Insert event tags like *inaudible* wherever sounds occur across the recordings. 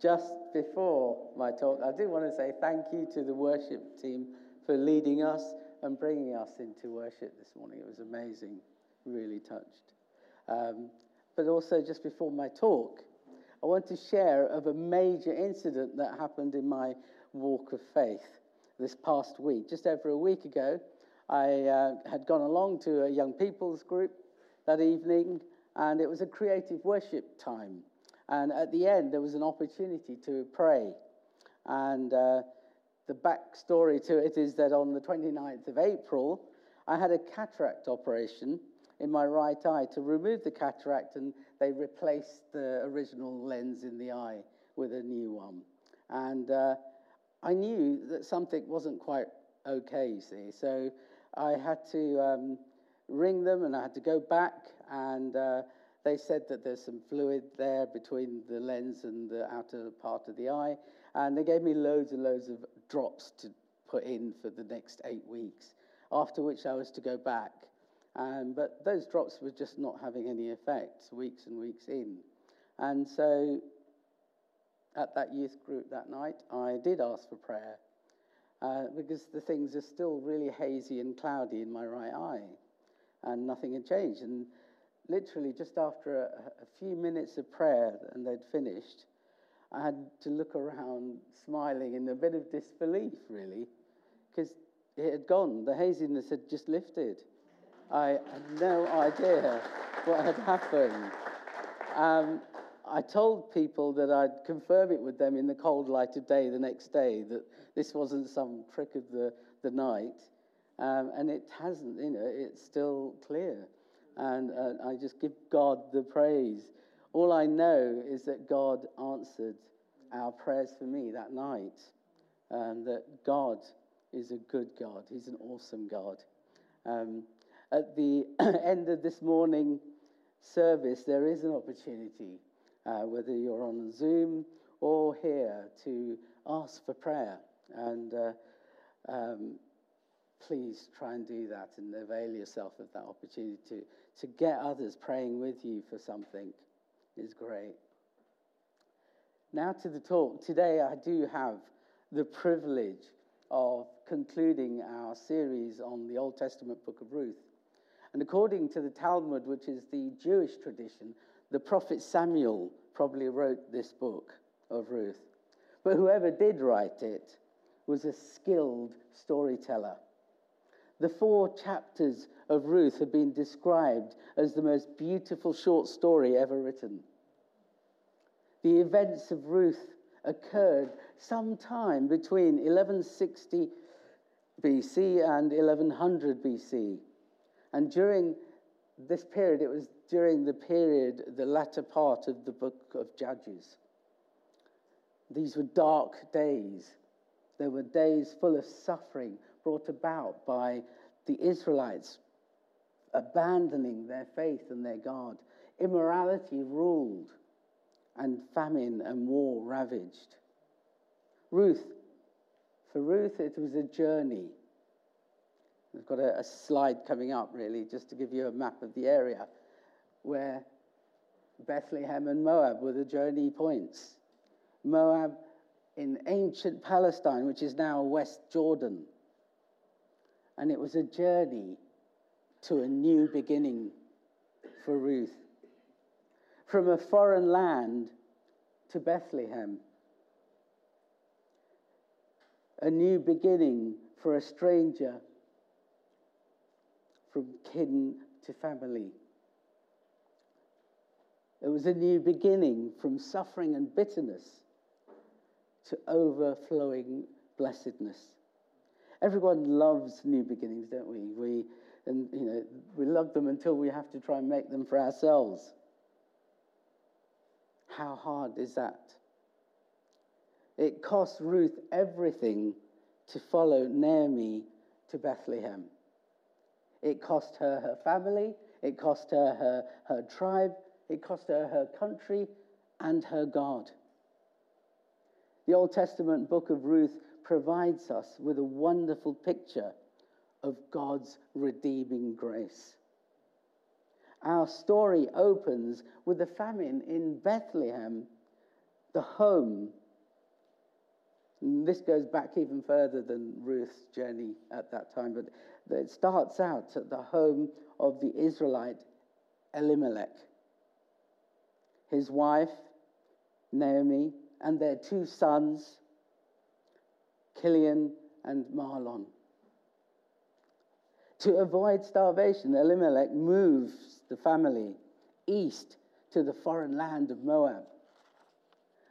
just before my talk, I do want to say thank you to the worship team for leading us and bringing us into worship this morning. It was amazing, really touched. Um, but also, just before my talk, I want to share of a major incident that happened in my walk of faith this past week. Just over a week ago, I uh, had gone along to a young people's group that evening, and it was a creative worship time. And at the end, there was an opportunity to pray. And uh, the backstory to it is that on the 29th of April, I had a cataract operation in my right eye to remove the cataract, and they replaced the original lens in the eye with a new one. And uh, I knew that something wasn't quite okay, you see. So I had to um, ring them and I had to go back and uh, they said that there's some fluid there between the lens and the outer part of the eye. And they gave me loads and loads of drops to put in for the next eight weeks, after which I was to go back. Um, but those drops were just not having any effect weeks and weeks in. And so at that youth group that night, I did ask for prayer uh, because the things are still really hazy and cloudy in my right eye and nothing had changed. And literally, just after a, a few minutes of prayer and they'd finished, I had to look around smiling in a bit of disbelief, really, because it had gone. The haziness had just lifted. I had no idea what had happened. Um, I told people that I'd confirm it with them in the cold light of day the next day, that this wasn't some trick of the, the night. Um, and it hasn't, you know, it's still clear. And uh, I just give God the praise. All I know is that God answered our prayers for me that night, and that God is a good God. He's an awesome God. Um, at the *clears throat* end of this morning service, there is an opportunity, uh, whether you're on Zoom or here, to ask for prayer. And uh, um, please try and do that and avail yourself of that opportunity to, get others praying with you for something is great. Now to the talk. Today I do have the privilege of concluding our series on the Old Testament book of Ruth. And according to the Talmud, which is the Jewish tradition, the prophet Samuel probably wrote this book of Ruth. But whoever did write it was a skilled storyteller. The four chapters of Ruth have been described as the most beautiful short story ever written. The events of Ruth occurred sometime between 1160 BC and 1100 BC. And during this period, it was during the period, the latter part of the book of Judges. These were dark days. There were days full of suffering brought about by the Israelites abandoning their faith and their God. Immorality ruled, and famine and war ravaged. Ruth, for Ruth, it was a journey. We've got a, a slide coming up, really, just to give you a map of the area where Bethlehem and Moab were the journey points. Moab in ancient Palestine, which is now West Jordan. And it was a journey to a new beginning for Ruth. From a foreign land to Bethlehem. A new beginning for a stranger from kin to family. It was a new beginning from suffering and bitterness to overflowing blessedness. Everyone loves new beginnings, don't we? We, and, you know, we love them until we have to try and make them for ourselves. How hard is that? It cost Ruth everything to follow Naomi to Bethlehem. It cost her her family, it cost her her, her tribe, it cost her her country and her God. The Old Testament book of Ruth provides us with a wonderful picture of God's redeeming grace. Our story opens with a famine in Bethlehem the home. And this goes back even further than Ruth's journey at that time, but it starts out at the home of the Israelite Elimelech. His wife, Naomi, and their two sons, Chilion and Mahlon. To avoid starvation, Elimelech moves the family east to the foreign land of Moab.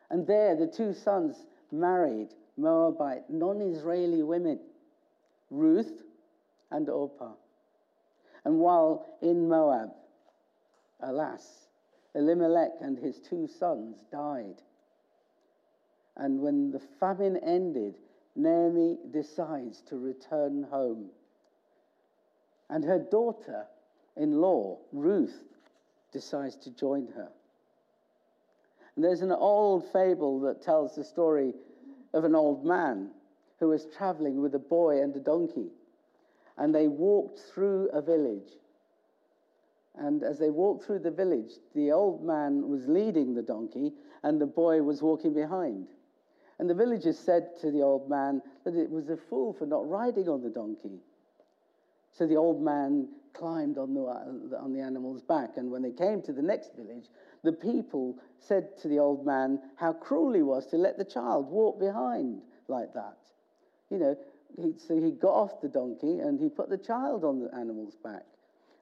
And there, the two sons married Moabite non Israeli women, Ruth and Orpah. And while in Moab, alas, Elimelech and his two sons died. And when the famine ended, Naomi decides to return home. And her daughter in law, Ruth, decides to join her. And there's an old fable that tells the story of an old man who was traveling with a boy and a donkey. And they walked through a village. And as they walked through the village, the old man was leading the donkey and the boy was walking behind. And the villagers said to the old man that it was a fool for not riding on the donkey. So the old man climbed on the, on the animal's back. And when they came to the next village, the people said to the old man how cruel he was to let the child walk behind like that. You know, he, so he got off the donkey and he put the child on the animal's back.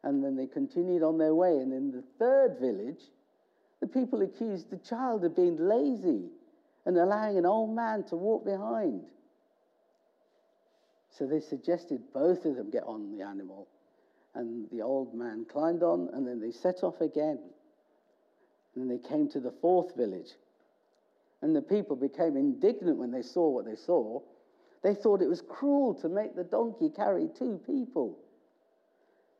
And then they continued on their way. And in the third village, the people accused the child of being lazy and allowing an old man to walk behind. So they suggested both of them get on the animal. And the old man climbed on, and then they set off again. And then they came to the fourth village. And the people became indignant when they saw what they saw. They thought it was cruel to make the donkey carry two people.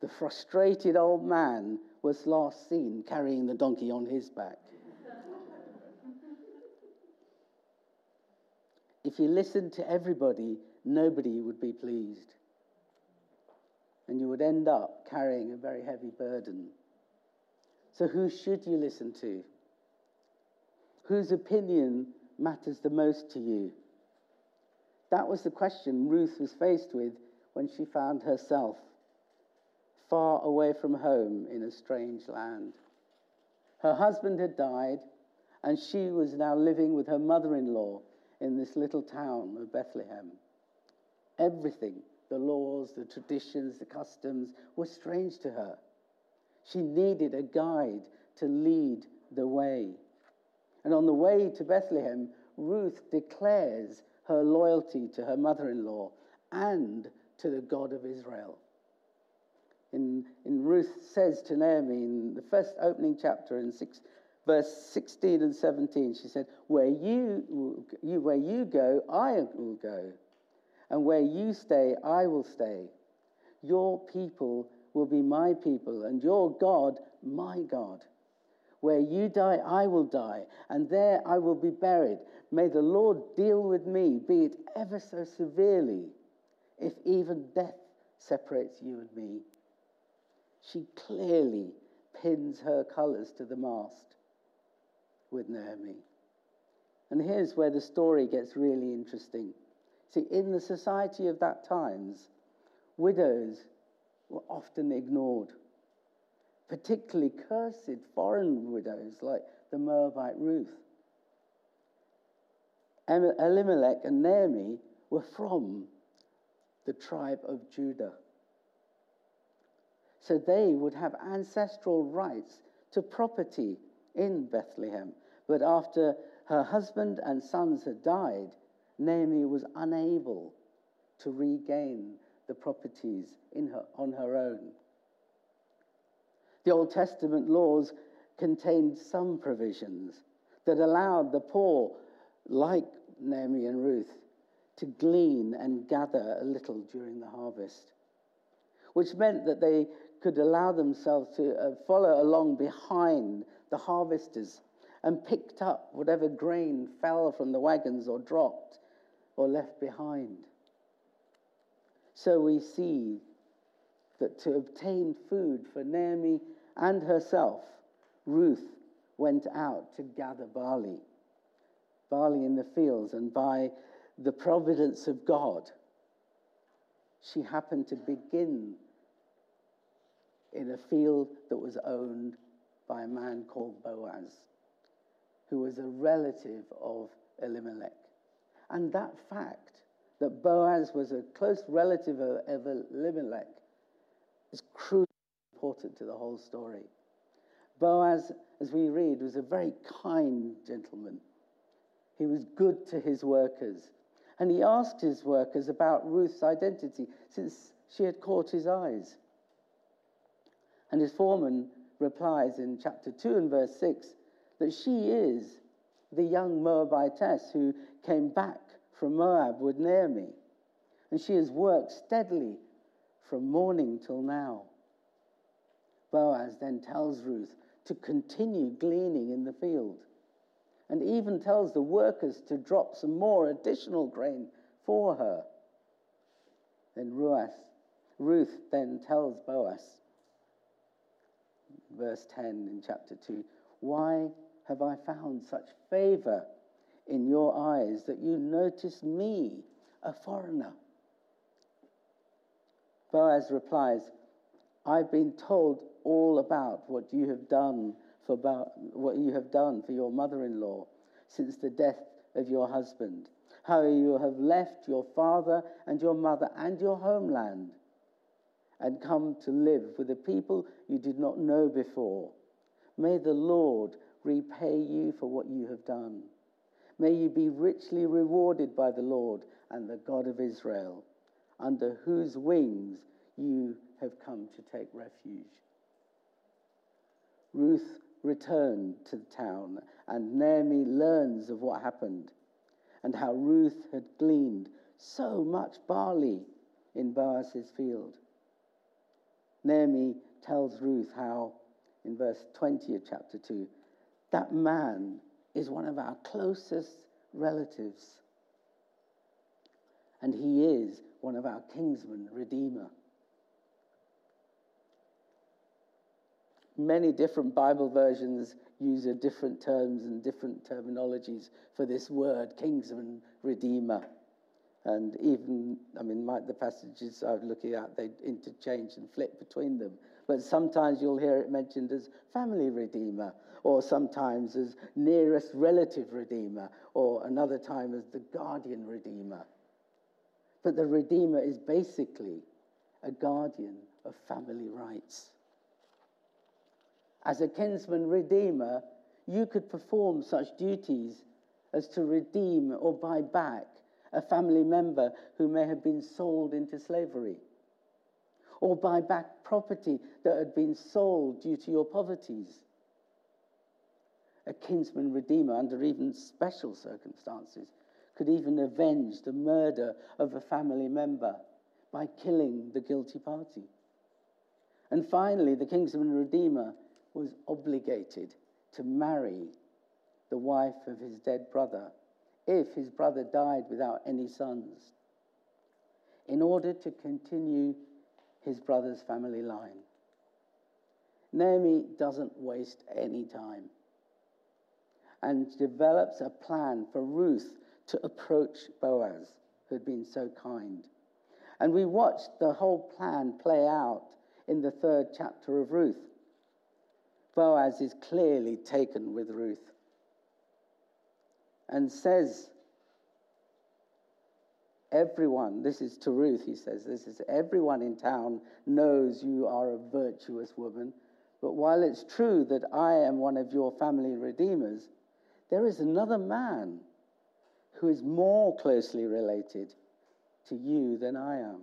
The frustrated old man was last seen carrying the donkey on his back. If you listened to everybody, nobody would be pleased. And you would end up carrying a very heavy burden. So, who should you listen to? Whose opinion matters the most to you? That was the question Ruth was faced with when she found herself far away from home in a strange land. Her husband had died, and she was now living with her mother in law in this little town of Bethlehem. Everything, the laws, the traditions, the customs, were strange to her. She needed a guide to lead the way. And on the way to Bethlehem, Ruth declares her loyalty to her mother in law and to the God of Israel. In, in Ruth says to Naomi in the first opening chapter in six, verse 16 and 17, she said, Where you, you, where you go, I will go. And where you stay, I will stay. Your people will be my people, and your God, my God. Where you die, I will die, and there I will be buried. May the Lord deal with me, be it ever so severely, if even death separates you and me. She clearly pins her colours to the mast with Naomi. And here's where the story gets really interesting. See, in the society of that times, widows were often ignored, particularly cursed foreign widows like the Moabite Ruth. Elimelech and Naomi were from the tribe of Judah. So they would have ancestral rights to property in Bethlehem. But after her husband and sons had died, Naomi was unable to regain the properties her, on her own. The Old Testament laws contained some provisions that allowed the poor, like Naomi and Ruth, to glean and gather a little during the harvest, which meant that they could allow themselves to uh, follow along behind the harvesters and picked up whatever grain fell from the wagons or dropped or left behind. So we see that to obtain food for Naomi and herself, Ruth went out to gather barley. barley in the fields, and by the providence of God, she happened to begin in a field that was owned by a man called Boaz, who was a relative of Elimelech. And that fact that Boaz was a close relative of Elimelech is crucially important to the whole story. Boaz, as we read, was a very kind gentleman. He was good to his workers. And he asked his workers about Ruth's identity since she had caught his eyes. And his foreman replies in chapter 2 and verse 6 that she is the young Moabitess who came back from Moab with Naomi. And she has worked steadily from morning till now. Boaz then tells Ruth to continue gleaning in the field and even tells the workers to drop some more additional grain for her. Then Ruth, Ruth then tells Boaz, verse 10 in chapter 2, Why have I found such favor in your eyes that you notice me, a foreigner? Boaz replies, I've been told all about what you have done for what you have done for your mother-in-law since the death of your husband, how you have left your father and your mother and your homeland and come to live with a people you did not know before. May the Lord repay you for what you have done. May you be richly rewarded by the Lord and the God of Israel, under whose wings you have come to take refuge. Ruth returned to the town, and Naomi learns of what happened and how Ruth had gleaned so much barley in Boaz's field. Naomi tells Ruth how, in verse 20 of chapter 2, that man is one of our closest relatives. And he is one of our kinsman redeemer. Many different Bible versions use different terms and different terminologies for this word, kinsman redeemer. And even, I mean, the passages I was looking at, they interchange and flip between them. But sometimes you'll hear it mentioned as family redeemer, or sometimes as nearest relative redeemer, or another time as the guardian redeemer. But the redeemer is basically a guardian of family rights. As a kinsman redeemer, you could perform such duties as to redeem or buy back a family member who may have been sold into slavery, or buy back property that had been sold due to your poverties. A kinsman redeemer, under even special circumstances, could even avenge the murder of a family member by killing the guilty party. And finally, the kinsman redeemer was obligated to marry the wife of his dead brother if his brother died without any sons, in order to continue his brother's family line. Naomi doesn't waste any time and develops a plan for Ruth to approach Boaz, who had been so kind. And we watched the whole plan play out in the third chapter of Ruth. Boaz is clearly taken with Ruth and says, Everyone, this is to Ruth, he says, this is everyone in town knows you are a virtuous woman. But while it's true that I am one of your family redeemers, there is another man who is more closely related to you than I am.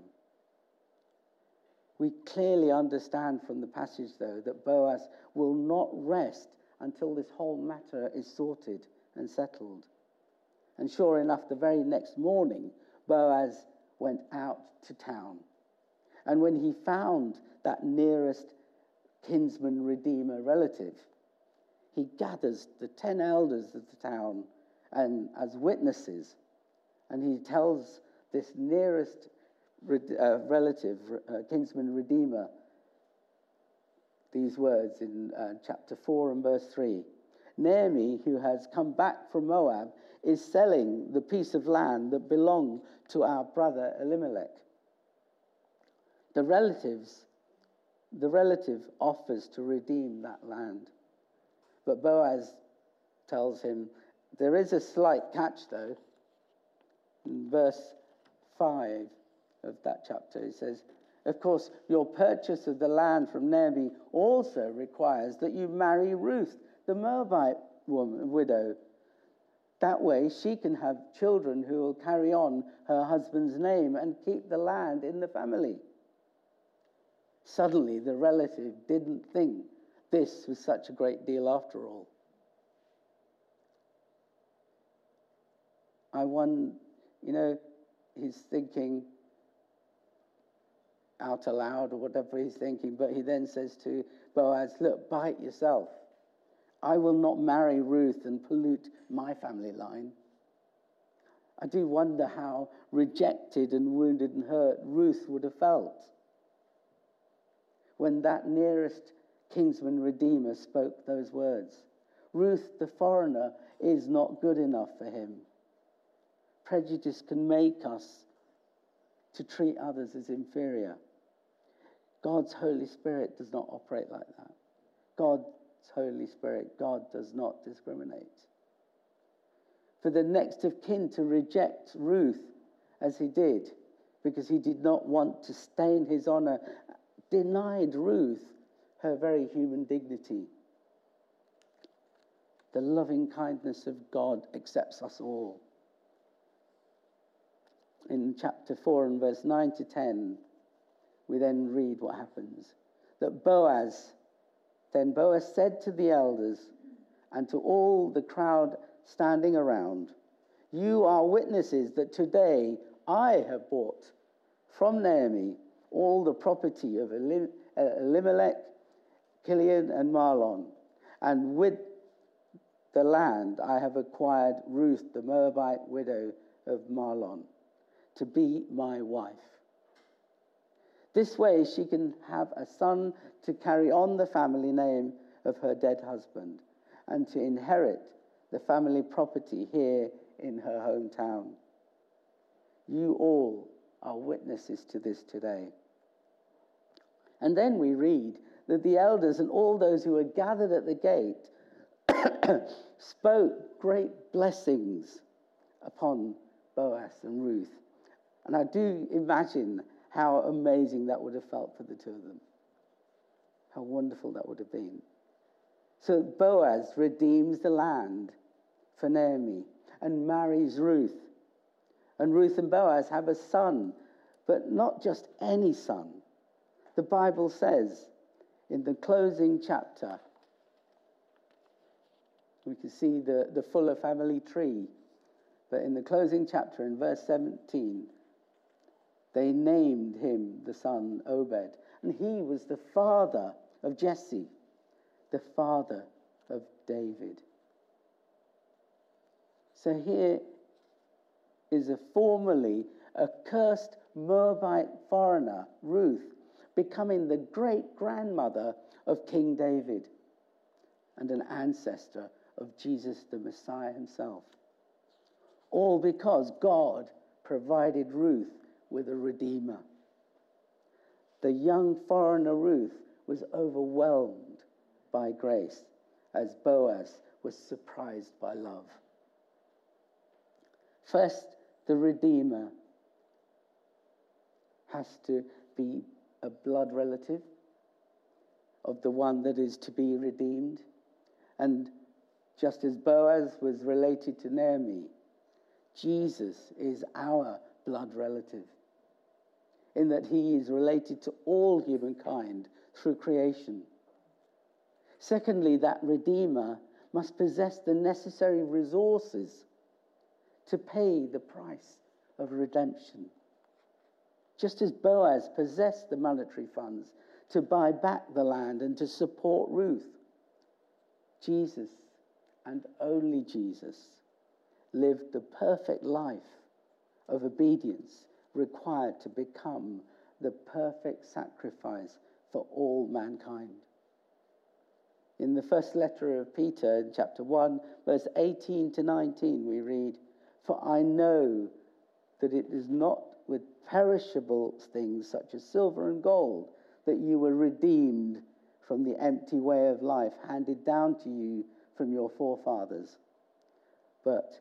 We clearly understand from the passage, though, that Boaz will not rest until this whole matter is sorted and settled. And sure enough, the very next morning, Boaz went out to town. And when he found that nearest kinsman redeemer relative, he gathers the ten elders of the town and as witnesses, and he tells this nearest uh, relative, uh, kinsman redeemer, these words in uh, chapter 4 and verse 3. Naomi, who has come back from Moab, is selling the piece of land that belonged to our brother Elimelech. The relatives, the relative offers to redeem that land. But Boaz tells him, there is a slight catch though. In verse 5 of that chapter, it says, Of course, your purchase of the land from Naomi also requires that you marry Ruth, the Moabite woman, widow. That way, she can have children who will carry on her husband's name and keep the land in the family. Suddenly, the relative didn't think this was such a great deal after all. I won, you know, he's thinking out aloud or whatever he's thinking, but he then says to Boaz, Look, bite yourself. I will not marry Ruth and pollute my family line. I do wonder how rejected and wounded and hurt Ruth would have felt when that nearest kinsman redeemer spoke those words. Ruth, the foreigner, is not good enough for him. Prejudice can make us to treat others as inferior. God's Holy Spirit does not operate like that. God's Holy Spirit, God does not discriminate. For the next of kin to reject Ruth as he did, because he did not want to stain his honor, denied Ruth her very human dignity. The loving kindness of God accepts us all in chapter 4 and verse 9 to 10, we then read what happens. That Boaz, then Boaz said to the elders and to all the crowd standing around, You are witnesses that today I have bought from Naomi all the property of uh, Elimelech, Kilion, and Mahlon, and with the land I have acquired Ruth, the Moabite widow of Mahlon to be my wife. This way, she can have a son to carry on the family name of her dead husband and to inherit the family property here in her hometown. You all are witnesses to this today. And then we read that the elders and all those who were gathered at the gate *coughs* spoke great blessings upon Boaz and Ruth and I do imagine how amazing that would have felt for the two of them. How wonderful that would have been. So Boaz redeems the land for Naomi and marries Ruth. And Ruth and Boaz have a son, but not just any son. The Bible says in the closing chapter, we can see the, the fuller family tree. But in the closing chapter, in verse 17, they named him the son Obed. And he was the father of Jesse, the father of David. So here is a formerly accursed Moabite foreigner, Ruth, becoming the great grandmother of King David and an ancestor of Jesus the Messiah himself. All because God provided Ruth with a redeemer. The young foreigner Ruth was overwhelmed by grace as Boaz was surprised by love. First, the Redeemer has to be a blood relative of the one that is to be redeemed. And just as Boaz was related to Naomi, Jesus is our blood relative in that he is related to all humankind through creation. Secondly, that Redeemer must possess the necessary resources to pay the price of redemption. Just as Boaz possessed the monetary funds to buy back the land and to support Ruth, Jesus and only Jesus lived the perfect life of obedience required to become the perfect sacrifice for all mankind. In the first letter of Peter, in chapter 1, verse 18 to 19, we read, For I know that it is not with perishable things such as silver and gold that you were redeemed from the empty way of life handed down to you from your forefathers, but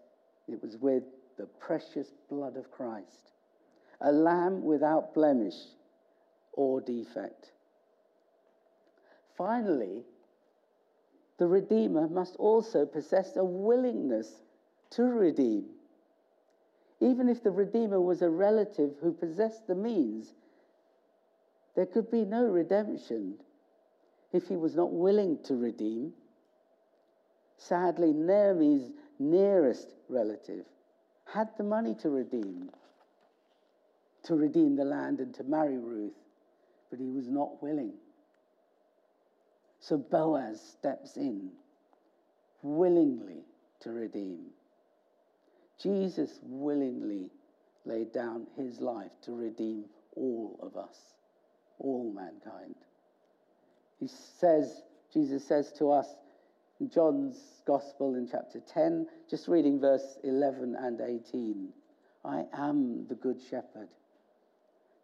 it was with the precious blood of Christ, a lamb without blemish or defect. Finally, the Redeemer must also possess a willingness to redeem. Even if the Redeemer was a relative who possessed the means, there could be no redemption if he was not willing to redeem. Sadly, Naomi's nearest relative had the money to redeem, to redeem the land and to marry Ruth, but he was not willing. So Boaz steps in willingly to redeem. Jesus willingly laid down his life to redeem all of us, all mankind. He says, Jesus says to us in John's Gospel in chapter 10, just reading verse 11 and 18 I am the Good Shepherd.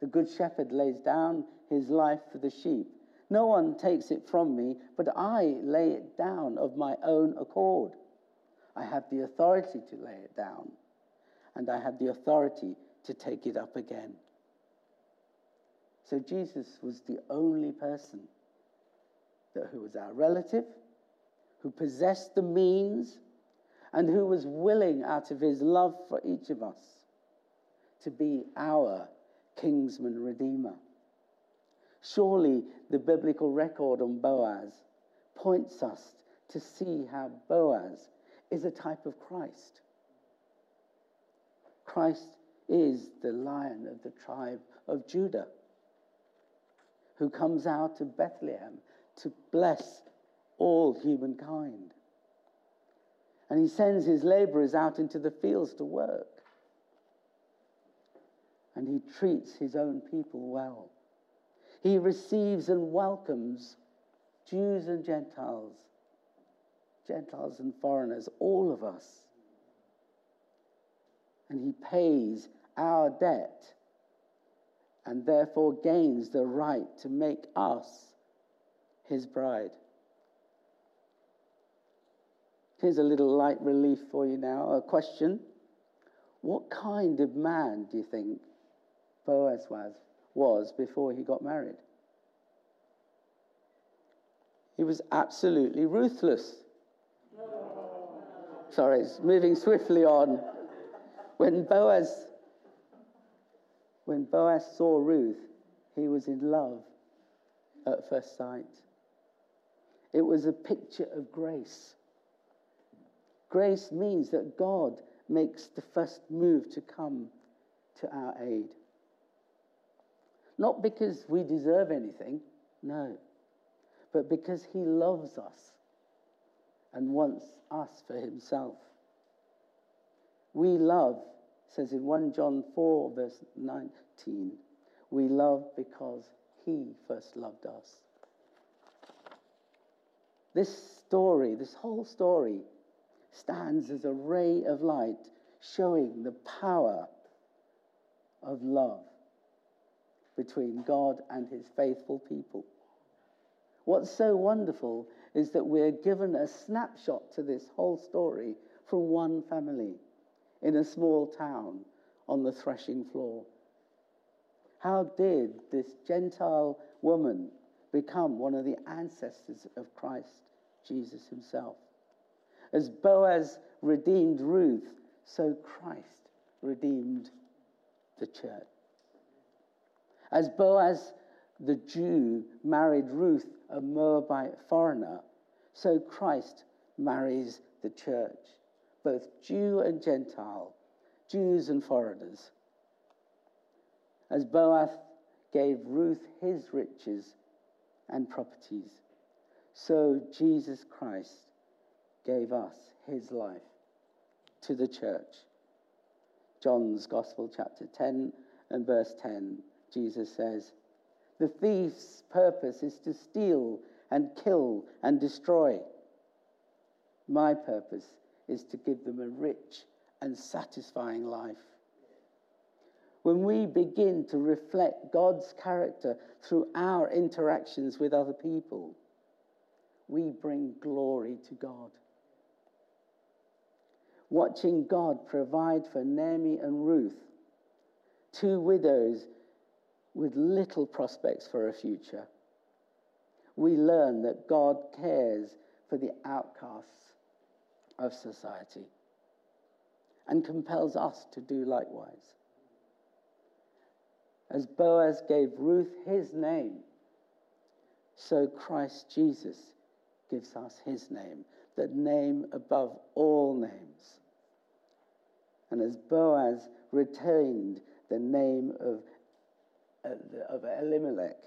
The Good Shepherd lays down his life for the sheep. No one takes it from me, but I lay it down of my own accord. I have the authority to lay it down, and I have the authority to take it up again. So Jesus was the only person that, who was our relative, who possessed the means, and who was willing, out of his love for each of us, to be our kinsman redeemer. Surely the biblical record on Boaz points us to see how Boaz is a type of Christ. Christ is the lion of the tribe of Judah who comes out of Bethlehem to bless all humankind. And he sends his laborers out into the fields to work. And he treats his own people well. He receives and welcomes Jews and Gentiles, Gentiles and foreigners, all of us. And he pays our debt and therefore gains the right to make us his bride. Here's a little light relief for you now. A question What kind of man do you think Boaz was? was before he got married. He was absolutely ruthless. Sorry, moving swiftly on. When Boaz, when Boaz saw Ruth, he was in love at first sight. It was a picture of grace. Grace means that God makes the first move to come to our aid. Not because we deserve anything, no, but because He loves us and wants us for Himself. We love, says in 1 John 4, verse 19, we love because He first loved us. This story, this whole story, stands as a ray of light showing the power of love between God and his faithful people. What's so wonderful is that we're given a snapshot to this whole story from one family in a small town on the threshing floor. How did this Gentile woman become one of the ancestors of Christ, Jesus himself? As Boaz redeemed Ruth, so Christ redeemed the church. As Boaz the Jew married Ruth, a Moabite foreigner, so Christ marries the church, both Jew and Gentile, Jews and foreigners. As Boaz gave Ruth his riches and properties, so Jesus Christ gave us his life to the church. John's Gospel, chapter 10 and verse 10. Jesus says, The thief's purpose is to steal and kill and destroy. My purpose is to give them a rich and satisfying life. When we begin to reflect God's character through our interactions with other people, we bring glory to God. Watching God provide for Naomi and Ruth, two widows with little prospects for a future, we learn that God cares for the outcasts of society and compels us to do likewise. As Boaz gave Ruth his name, so Christ Jesus gives us his name, the name above all names. And as Boaz retained the name of, of Elimelech,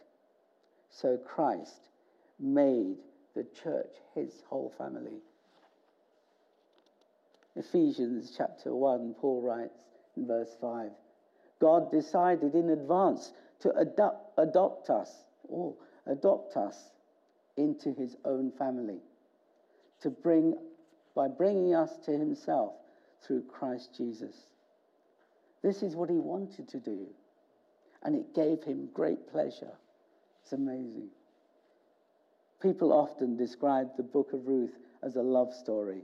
so Christ made the church his whole family. Ephesians chapter 1, Paul writes in verse 5 God decided in advance to adopt, adopt us, or adopt us into his own family, to bring, by bringing us to himself through Christ Jesus. This is what he wanted to do, and it gave him great pleasure. It's amazing. People often describe the book of Ruth as a love story.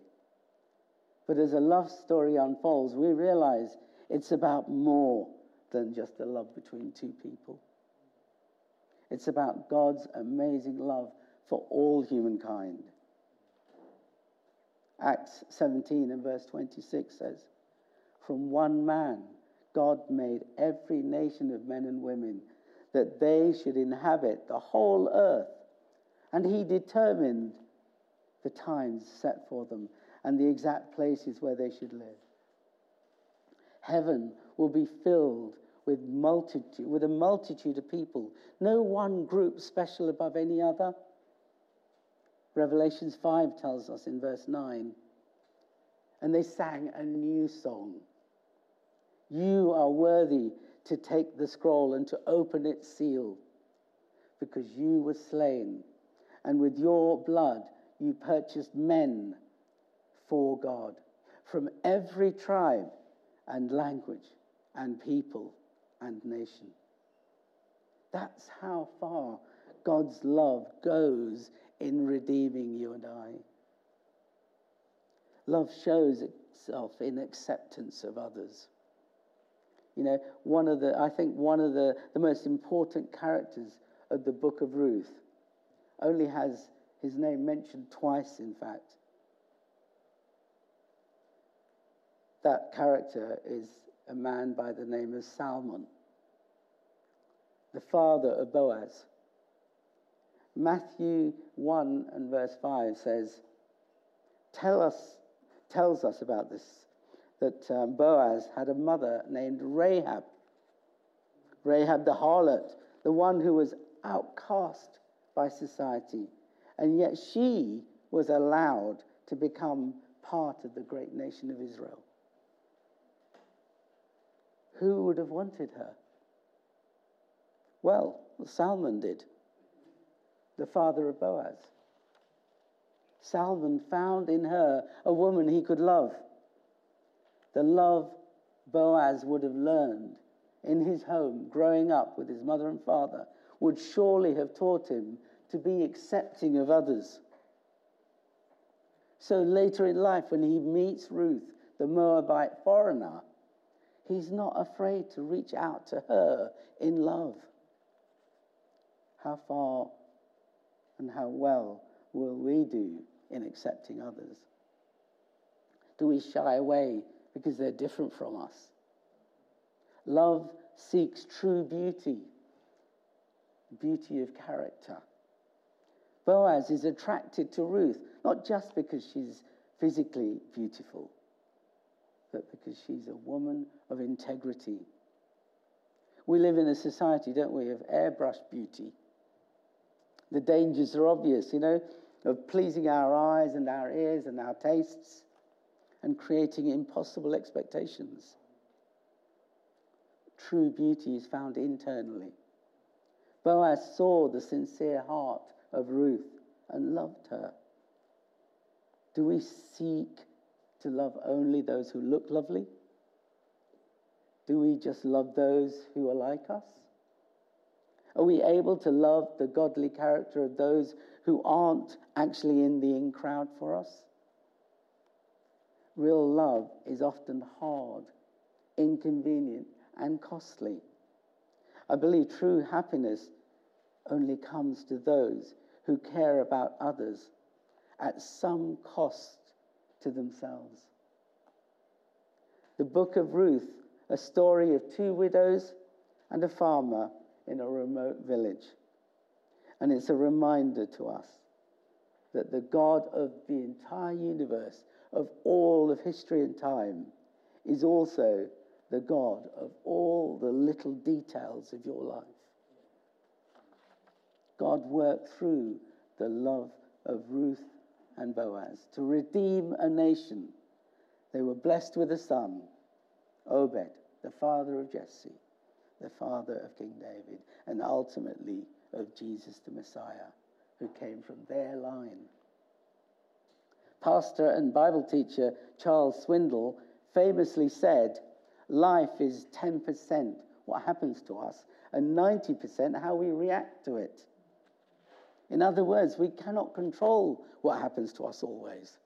But as a love story unfolds, we realize it's about more than just a love between two people. It's about God's amazing love for all humankind. Acts 17 and verse 26 says, From one man, God made every nation of men and women that they should inhabit the whole earth and he determined the times set for them and the exact places where they should live. Heaven will be filled with multitude with a multitude of people, no one group special above any other. Revelations 5 tells us in verse 9, and they sang a new song. You are worthy to take the scroll and to open its seal, because you were slain and with your blood you purchased men for God from every tribe and language and people and nation. That's how far God's love goes in redeeming you and I. Love shows itself in acceptance of others. You know, one of the, I think one of the, the most important characters of the book of Ruth only has his name mentioned twice, in fact. That character is a man by the name of Salmon, the father of Boaz. Matthew 1 and verse 5 says, Tell us, tells us about this, that um, Boaz had a mother named Rahab. Rahab the harlot, the one who was outcast by society. And yet she was allowed to become part of the great nation of Israel. Who would have wanted her? Well, Salmon did, the father of Boaz. Salmon found in her a woman he could love. The love Boaz would have learned in his home, growing up with his mother and father, would surely have taught him to be accepting of others. So later in life, when he meets Ruth, the Moabite foreigner, he's not afraid to reach out to her in love. How far and how well will we do in accepting others? Do we shy away because they're different from us? Love seeks true beauty, beauty of character. Boaz is attracted to Ruth, not just because she's physically beautiful, but because she's a woman of integrity. We live in a society, don't we, of airbrushed beauty. The dangers are obvious, you know, of pleasing our eyes and our ears and our tastes and creating impossible expectations. True beauty is found internally. Boaz saw the sincere heart of Ruth and loved her? Do we seek to love only those who look lovely? Do we just love those who are like us? Are we able to love the godly character of those who aren't actually in the in crowd for us? Real love is often hard, inconvenient, and costly. I believe true happiness only comes to those who care about others at some cost to themselves. The book of Ruth, a story of two widows and a farmer in a remote village. And it's a reminder to us that the God of the entire universe, of all of history and time, is also the God of all the little details of your life. God worked through the love of Ruth and Boaz to redeem a nation. They were blessed with a son, Obed, the father of Jesse, the father of King David, and ultimately of Jesus the Messiah, who came from their line. Pastor and Bible teacher Charles Swindoll famously said, Life is 10% what happens to us, and 90% how we react to it. In other words, we cannot control what happens to us always.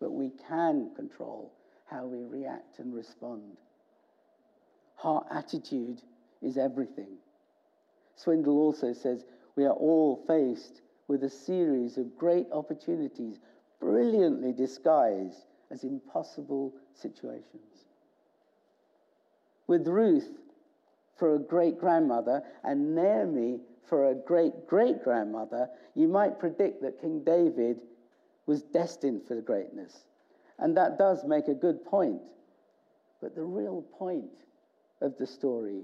But we can control how we react and respond. Heart attitude is everything. Swindoll also says we are all faced with a series of great opportunities, brilliantly disguised as impossible situations. With Ruth for a great grandmother and Naomi for a great great grandmother, you might predict that King David was destined for greatness. And that does make a good point. But the real point of the story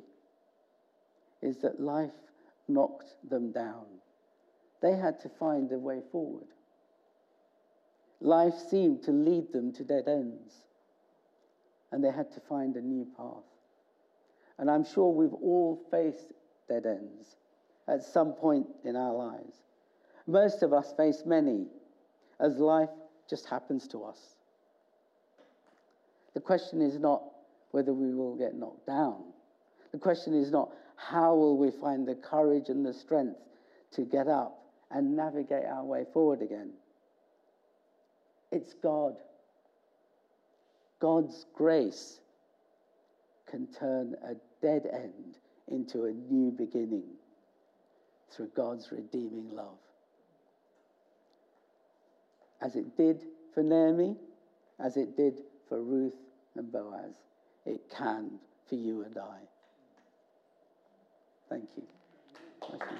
is that life knocked them down. They had to find a way forward. Life seemed to lead them to dead ends, and they had to find a new path. And I'm sure we've all faced dead ends at some point in our lives. Most of us face many, as life just happens to us. The question is not whether we will get knocked down. The question is not how will we find the courage and the strength to get up and navigate our way forward again. It's God. God's grace can turn a dead end into a new beginning through God's redeeming love. As it did for Naomi, as it did for Ruth and Boaz, it can for you and I. Thank you.